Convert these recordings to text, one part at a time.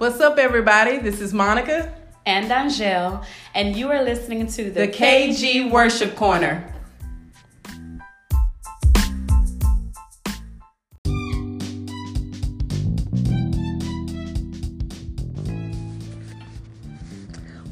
What's up, everybody? This is Monica and Angel, and you are listening to the, the KG Worship Corner.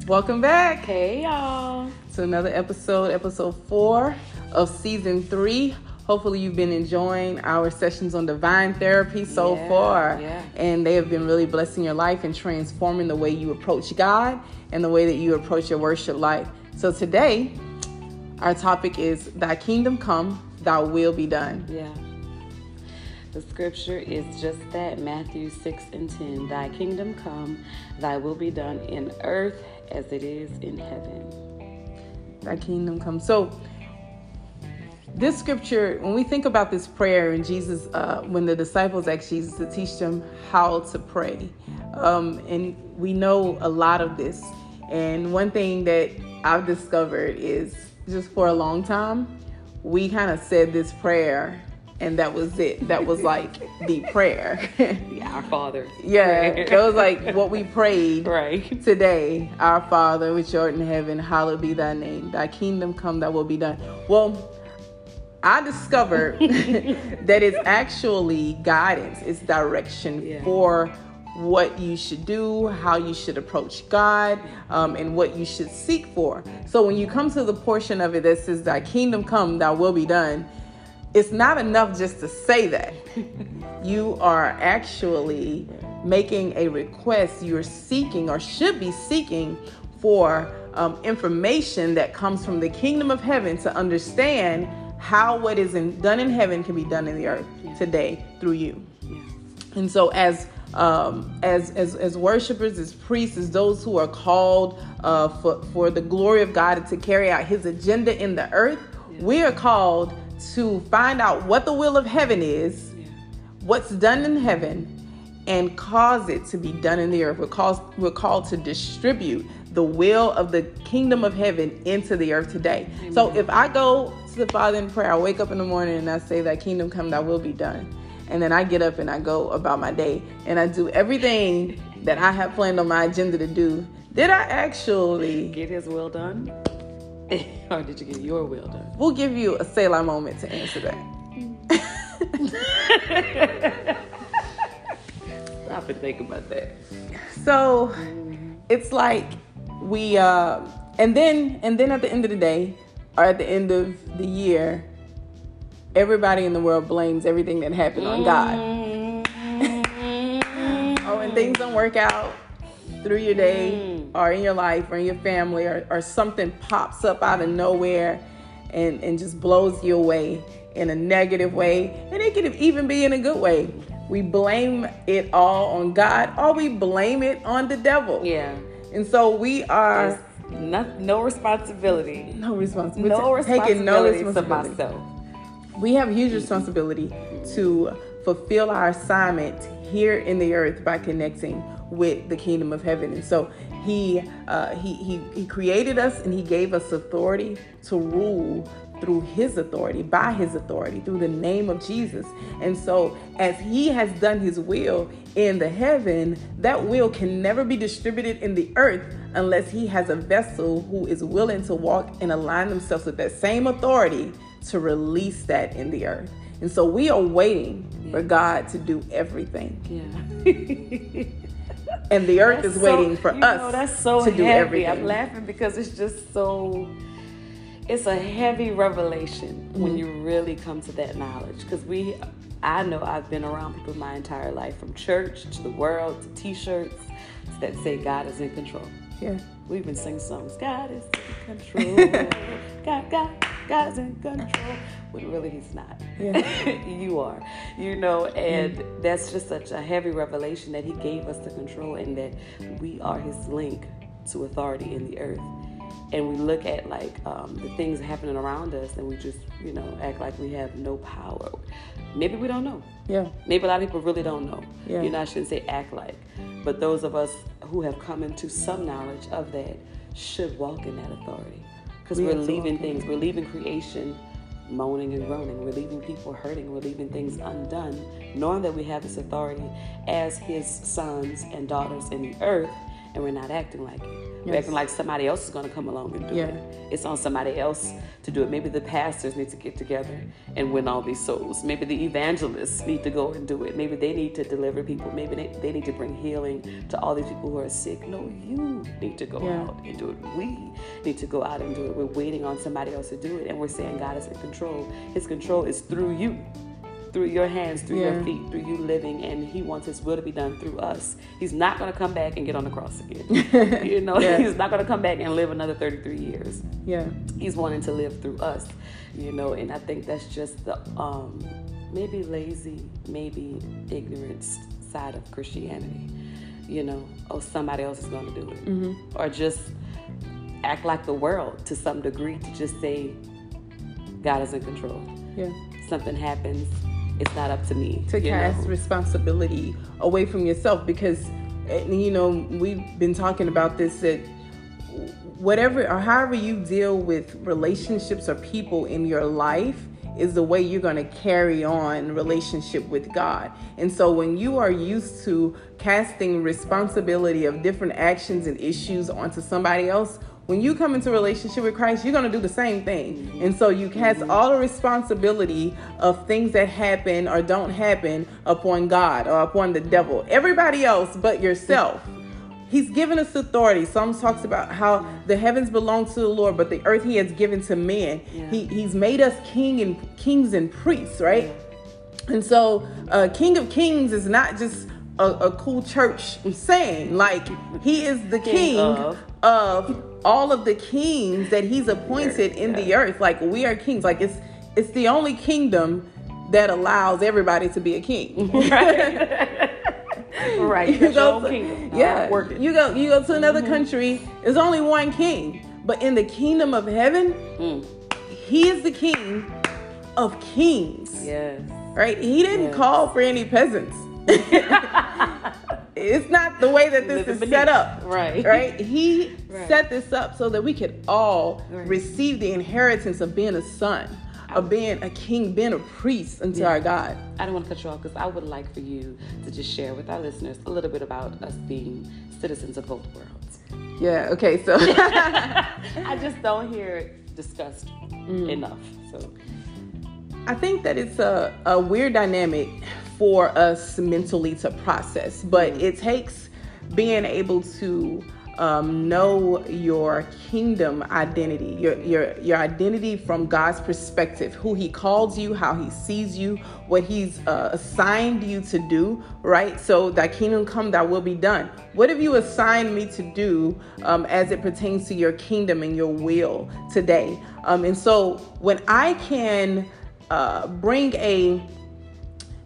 Welcome back. Hey, y'all. To another episode, episode four of season three hopefully you've been enjoying our sessions on divine therapy so yeah, far yeah. and they have been really blessing your life and transforming the way you approach god and the way that you approach your worship life so today our topic is thy kingdom come thy will be done yeah the scripture is just that Matthew 6 and 10. Thy kingdom come, thy will be done in earth as it is in heaven. Thy kingdom come. So, this scripture, when we think about this prayer, and Jesus, uh, when the disciples asked Jesus to teach them how to pray, um, and we know a lot of this. And one thing that I've discovered is just for a long time, we kind of said this prayer and that was it. That was like the prayer. yeah, our Father. Yeah, that was like what we prayed right. today. Our Father, which art in heaven, hallowed be thy name. Thy kingdom come, thy will be done. Well, I discovered that it's actually guidance, it's direction yeah. for what you should do, how you should approach God, um, and what you should seek for. So when you come to the portion of it that says, Thy kingdom come, thy will be done, it's not enough just to say that. you are actually making a request, you're seeking or should be seeking for um, information that comes from the kingdom of heaven to understand how what is in, done in heaven can be done in the earth yeah. today through you. Yeah. And so as um, as, as as worshipers, as priests, as those who are called uh, for for the glory of God and to carry out His agenda in the earth, yeah. we are called to find out what the will of heaven is, what's done in heaven, and cause it to be done in the earth. We're called we're called to distribute the will of the kingdom of heaven into the earth today. Amen. So if I go the Father in prayer. I wake up in the morning and I say, That kingdom come, that will be done. And then I get up and I go about my day and I do everything that I have planned on my agenda to do. Did I actually get his will done? or did you get your will done? We'll give you a Selah moment to answer that. I've been thinking about that. So it's like we uh and then and then at the end of the day, or at the end of the year, everybody in the world blames everything that happened on God. Mm-hmm. oh, and things don't work out through your day mm. or in your life or in your family or, or something pops up out of nowhere and, and just blows you away in a negative way. And it could even be in a good way. We blame it all on God or we blame it on the devil. Yeah. And so we are no, no responsibility. No responsibility. No responsibility taking no responsibility. to myself. We have huge responsibility to fulfill our assignment here in the earth by connecting with the kingdom of heaven. And so he, uh, he, he, he created us and he gave us authority to rule through his authority, by his authority, through the name of Jesus. And so, as he has done his will in the heaven, that will can never be distributed in the earth unless he has a vessel who is willing to walk and align themselves with that same authority to release that in the earth. And so, we are waiting yeah. for God to do everything. Yeah. and the earth that's is waiting for us know, that's so to heavy. do everything. I'm laughing because it's just so it's a heavy revelation mm-hmm. when you really come to that knowledge because we i know i've been around people my entire life from church to the world to t-shirts that say god is in control yeah we've been singing songs god is in control god god god's in control when really he's not yeah. you are you know and mm-hmm. that's just such a heavy revelation that he gave us the control and that we are his link to authority in the earth and we look at like um, the things happening around us and we just you know act like we have no power maybe we don't know yeah maybe a lot of people really don't know yeah. you know i shouldn't say act like but those of us who have come into some knowledge of that should walk in that authority because we are leaving things we're leaving creation moaning and groaning. We're leaving people hurting. We're leaving things undone, knowing that we have this authority as His sons and daughters in the earth, and we're not acting like it. We're Yes. acting like somebody else is going to come along and do Yeah. it. It's on somebody else to do it. Maybe the pastors need to get together and win all these souls. Maybe the evangelists need to go and do it. Maybe they need to deliver people. Maybe they, they need to bring healing to all these people who are sick. No, you need to go Yeah. out and do it. We need to go out and do it. We're waiting on somebody else to do it, and we're saying God is in control. His control is through you, through your hands, through Yeah. your feet, through you living, and He wants His will to be done through us. He's not going to come back and get on the cross again. you know, Yeah. He's not going to come back and live another 33 years. Yeah. He's wanting to live through us, you know, and I think that's just the um, maybe lazy, maybe ignorant side of Christianity. You know, oh, somebody else is going to do it, or just act like the world to some degree to just say God is in control. Yeah. Something happens, it's not up to me. to cast know? responsibility away from yourself because eh, you know we've been talking about this that whatever or however you deal with relationships or people in your life is the way you're going to carry on relationship with God. And so when you are used to casting responsibility of different actions and issues onto somebody else, when you come into relationship with Christ, you're going to do the same thing. And so you cast all the responsibility of things that happen or don't happen upon God or upon the devil. Everybody else but yourself. He's given us authority. Psalms talks about how the heavens belong to the Lord, but the earth he has given to men. Yeah. He, he's made us king and kings and priests, right? And so, uh, King of Kings is not just a, a cool church saying. Like, he is the king, King of. of. all of the kings that he's appointed in the earth. Like, we are kings. Like, it's it's the only kingdom that allows everybody to be a king. right. You go to- yeah, you go you go to another Mm-hmm. country. There's only one king, but in the kingdom of heaven, Mm. he is the king of kings. Yes. Right? He didn't Yes. call for any peasants. it's not the way that this Living is beneath. set up. Right. Right? He Right. set this up so that we could all Right. receive the inheritance of being a son, of being a king, being a priest unto Yeah. our God. I don't want to cut you off because I would like for you to just share with our listeners a little bit about us being citizens of both worlds. Yeah, okay, so I just don't hear it discussed Mm. enough. So I think that it's a, a weird dynamic for us mentally to process, but Mm. it takes being able to um, know your kingdom identity, your, your your identity from God's perspective, who He calls you, how He sees you, what He's uh, assigned you to do. Right. So that kingdom come, Thy will be done. What have you assigned me to do um, as it pertains to your kingdom and your will today? Um, and so when I can uh, bring a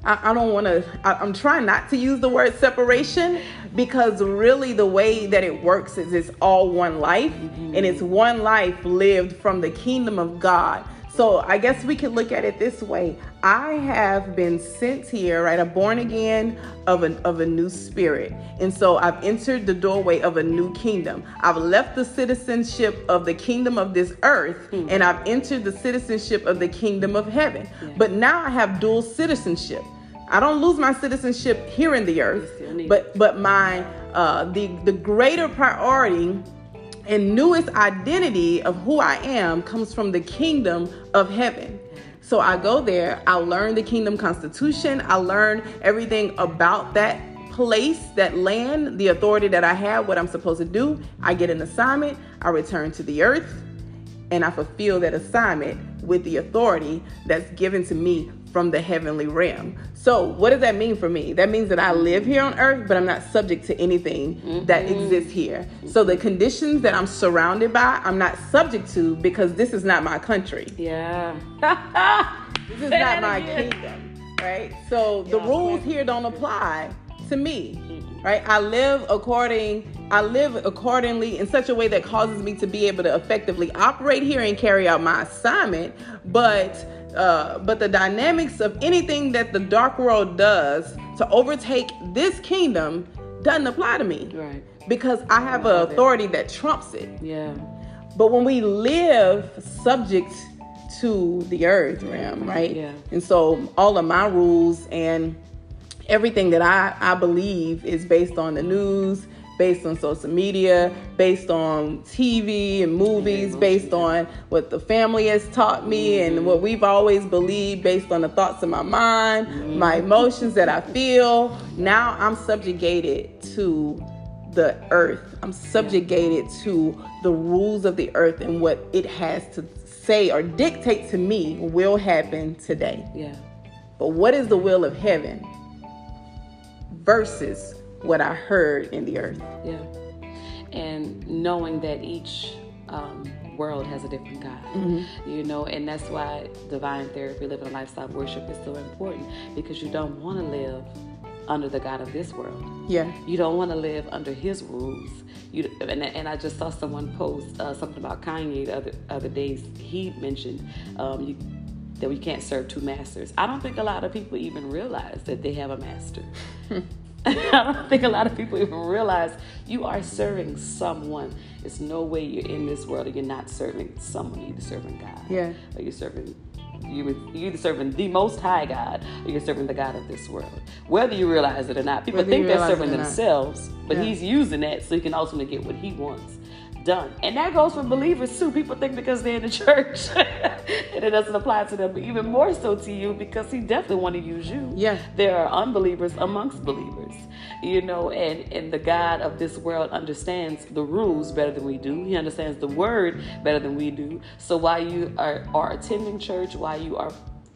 I, I don't want to i'm trying not to use the word separation because really the way that it works is it's all one life and it's mm-hmm. one life lived from the kingdom of god. So i guess we could look at it this way. I have been sent here right i'm born again of a, of a new spirit. And so i've entered the doorway of a new kingdom. I've left the citizenship of the kingdom of this earth hmm. and i've entered the citizenship of the kingdom of heaven. But now i have dual citizenship I don't lose my citizenship here in the earth, but but my uh, the the greater priority and newest identity of who I am comes from the kingdom of heaven. So I go there, I learn the kingdom constitution, I learn everything about that place, that land, the authority that I have, what I'm supposed to do. I get an assignment, I return to the earth, and I fulfill that assignment with the authority that's given to me from the heavenly realm. So, what does that mean for me? That means that I live here on earth, but I'm not subject to anything that exists here. So, the conditions that I'm surrounded by, I'm not subject to because this is not my country. yeah. This is not my again. kingdom, right? So the Yeah, rules here don't apply to me, right? I live according, I live accordingly in such a way that causes me to be able to effectively operate here and carry out my assignment. But, uh, but the dynamics of anything that the dark world does to overtake this kingdom doesn't apply to me Right. because I have an authority that trumps it. Yeah. But when we live subject to the earth realm, right? Yeah. And so all of my rules and everything that I, I believe is based on the news, based on social media, based on TV and movies, based on what the family has taught me and mm-hmm. what we've always believed, based on the thoughts of my mind, my mm-hmm. emotions that I feel. Now I'm subjugated to the earth. I'm subjugated to the rules of the earth and what it has to say or dictate to me will happen today. Yeah. But what is the will of heaven versus what I heard in the earth? Yeah. And knowing that each um, world has a different God, you know, and that's why divine therapy, living a lifestyle of worship is so important because you don't want to live under the God of this world. Yeah. You don't want to live under His rules. You and, and I just saw someone post uh, something about Kanye the other other days. He mentioned um, you, that we can't serve two masters. I don't think a lot of people even realize that they have a master. I don't think a lot of people even realize you are serving someone. It's no way you're in this world and you're not serving someone. You're either serving God. Yeah. Or you're serving you you're either serving the most high God or you're serving the God of this world. Whether you realize it or not. People Whether think they're serving not. themselves, but Yeah. he's using that so he can ultimately get what he wants done. And that goes for believers too. People think because they're in the church and it doesn't apply to them, but even more so to you because he definitely want to use you. Yeah. There are unbelievers amongst believers. You know, and, and the God of this world understands the rules better than we do. He understands the word better than we do. So while you are, are attending church, while you are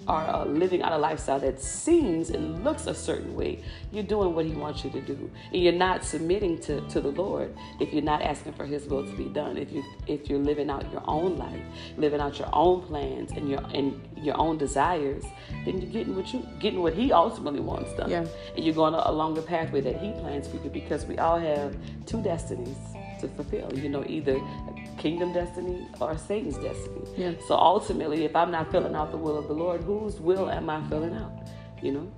are uh, living out a lifestyle that seems and looks a certain way, you're doing what He wants you to do, and you're not submitting to, to the Lord if you're not asking for His will to be done. If you if you're living out your own life, living out your own plans and your and your own desires, then you're getting what you getting what He ultimately wants done, Yeah. and you're going along the pathway that He plans for you because we all have two destinies to fulfill. You know, either kingdom destiny or Satan's destiny. Yeah. So ultimately, if I'm not filling out the will of the Lord, whose will am I filling out? You know?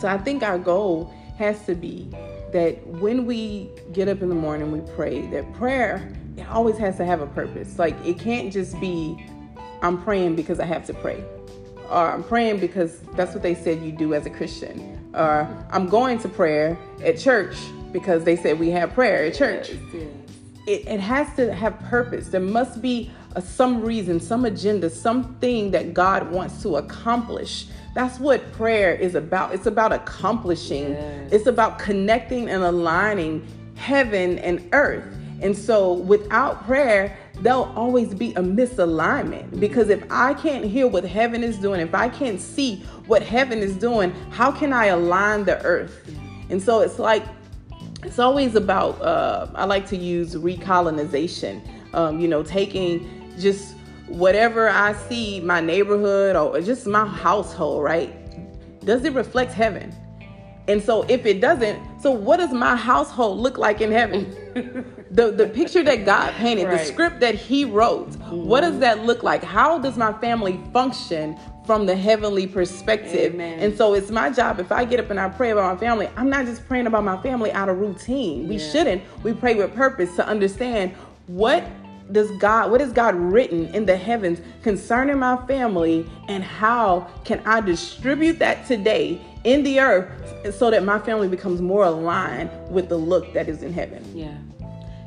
So I think our goal has to be that when we get up in the morning, we pray, that prayer it always has to have a purpose. Like it can't just be, I'm praying because I have to pray. Or I'm praying because that's what they said you do as a Christian. Or I'm going to prayer at church because they said we have prayer at church. It, it has to have purpose. There must be a, some reason, some agenda, something that God wants to accomplish. That's what prayer is about. It's about accomplishing, Yes. it's about connecting and aligning heaven and earth. And so without prayer, there'll always be a misalignment because if I can't hear what heaven is doing, if I can't see what heaven is doing, how can I align the earth? And so it's like it's always about uh, i like to use recolonization. Um, you know taking just whatever i see my neighborhood or just my household right? Does it reflect heaven? And so if it doesn't so what does my household look like in heaven the the picture that god painted the script that he wrote what does mm-hmm. that look like how does my family function from the heavenly perspective Amen. and so it's my job if I get up and I pray about my family, I'm not just praying about my family out of routine. We Yeah. shouldn't. We pray with purpose to understand what does God what is God written in the heavens concerning my family and how can I distribute that today in the earth so that my family becomes more aligned with the look that is in heaven. Yeah.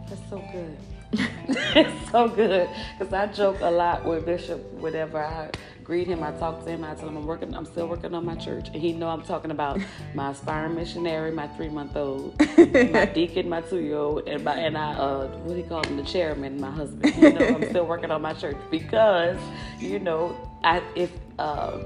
That's so good. it's so good. Because I joke a lot with Bishop whenever I greet him, I talk to him, I tell him I'm working, I'm still working on my church. And he know I'm talking about my aspiring missionary, my three month old, my deacon, my two year old, and my and I uh what do you call him, the chairman, my husband. You know, I'm still working on my church because, you know, I if um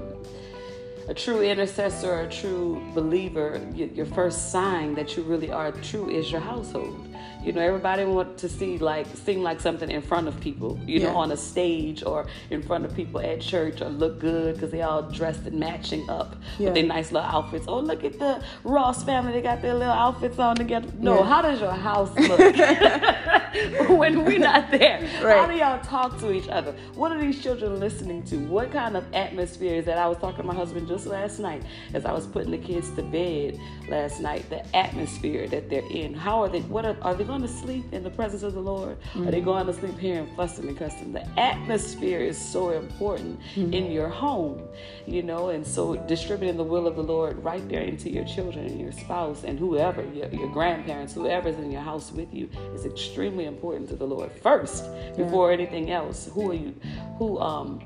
a true intercessor, a true believer, your first sign that you really are true is your household. You know, everybody want to see like seem like something in front of people. You Yeah. know, on a stage or in front of people at church or look good because they all dressed and matching up Yeah. with their nice little outfits. Oh, look at the Ross family; they got their little outfits on together. No, Yeah. how does your house look? when we're not there? Right. How do y'all talk to each other? What are these children listening to? What kind of atmosphere is that? I was talking to my husband just last night as I was putting the kids to bed last night. The atmosphere that they're in. How are they? What are, are they going to sleep in the presence of the Lord? Are they mm-hmm. going to sleep hearing fussing and cussing? The atmosphere is so important mm-hmm. in your home, you know, and so distributing the will of the Lord right there into your children and your spouse and whoever, your, your grandparents, whoever's in your house with you is extremely important to the Lord first before anything else. Who are you? Who um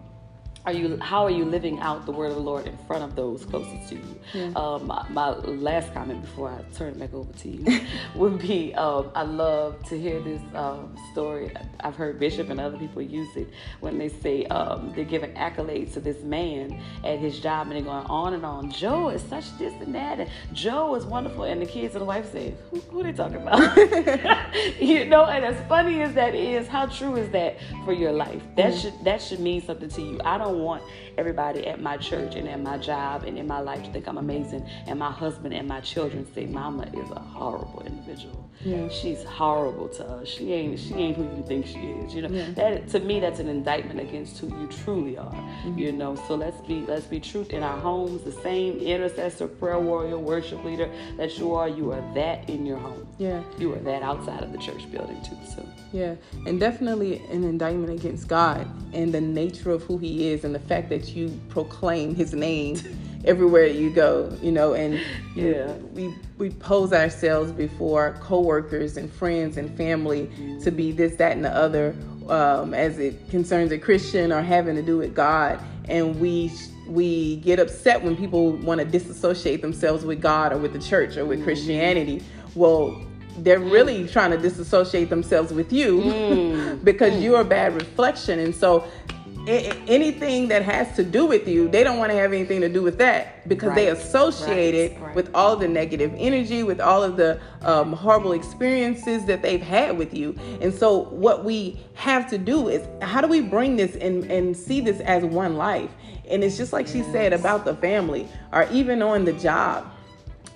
are you how are you living out the word of the lord in front of those closest to you? Um, my, my last comment before i turn it back over to you would be um, i love to hear this um, story. I've heard bishop and other people use it when they say um, they're giving accolades to this man at his job and they're going on and on. Joe is such this and that. And joe is wonderful. And the kids and the wife say who, who are they talking about? You know and as funny as that is how true is that for your life? That should that should mean something to you. I don't want everybody at my church and at my job and in my life to think i'm amazing and my husband and my children say mama is a horrible individual Yeah. she's horrible to us she ain't she ain't who you think she is you know Yeah. that to me that's an indictment against who you truly are Mm-hmm. you know so let's be let's be truth in our homes the same intercessor prayer warrior worship leader that you are you are that in your home Yeah. you are that outside of the church building too so Yeah, and definitely an indictment against God and the nature of who He is, and the fact that you proclaim His name everywhere you go. You know, and Yeah. we we pose ourselves before coworkers and friends and family mm-hmm. to be this, that, and the other, um, as it concerns a Christian or having to do with God, and we we get upset when people want to disassociate themselves with God or with the church or with mm-hmm. Christianity. Well, they're really trying to disassociate themselves with you mm. because mm. you're a bad reflection. And so, anything that has to do with you, they don't want to have anything to do with that because they associate Right. it Right. with all the negative energy, with all of the um, horrible experiences that they've had with you. And so, what we have to do is how do we bring this and, and see this as one life? And it's just like she said about the family or even on the job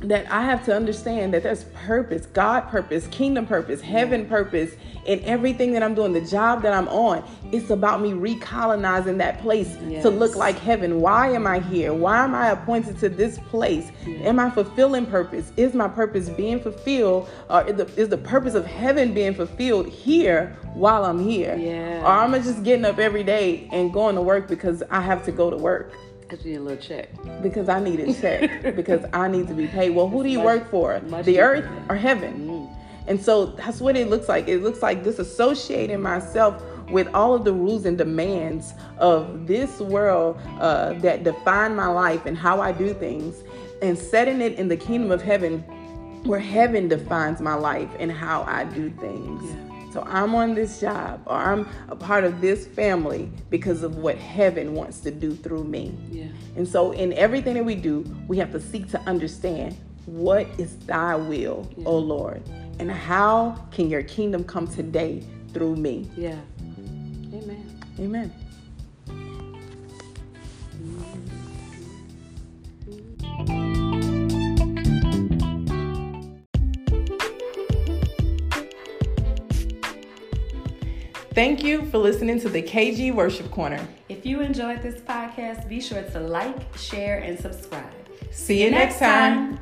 that I have to understand that there's purpose, God purpose, kingdom purpose, heaven purpose in everything that I'm doing, the job that I'm on. It's about me recolonizing that place Yes. to look like heaven. Why am I here? Why am I appointed to this place? Am I fulfilling purpose? Is my purpose being fulfilled? Or is the, is the purpose of heaven being fulfilled here while I'm here? Yeah. Or am I just getting up every day and going to work because I have to go to work? Cause you need a little check. because I need a check because I need to be paid. Well, who do you much- work for? The earth or heaven? And so that's what it looks like. It looks like disassociating myself with all of the rules and demands of this world uh, that define my life and how I do things, and setting it in the kingdom of heaven, where heaven defines my life and how I do things. So I'm on this job or I'm a part of this family because of what heaven wants to do through me. Yeah. And so, in everything that we do, we have to seek to understand what is thy will, O Lord, and how can your kingdom come today through me. Yeah. Amen. Amen. Thank you for listening to the KG Worship Corner. If you enjoyed this podcast, be sure to like, share, and subscribe. See you next time.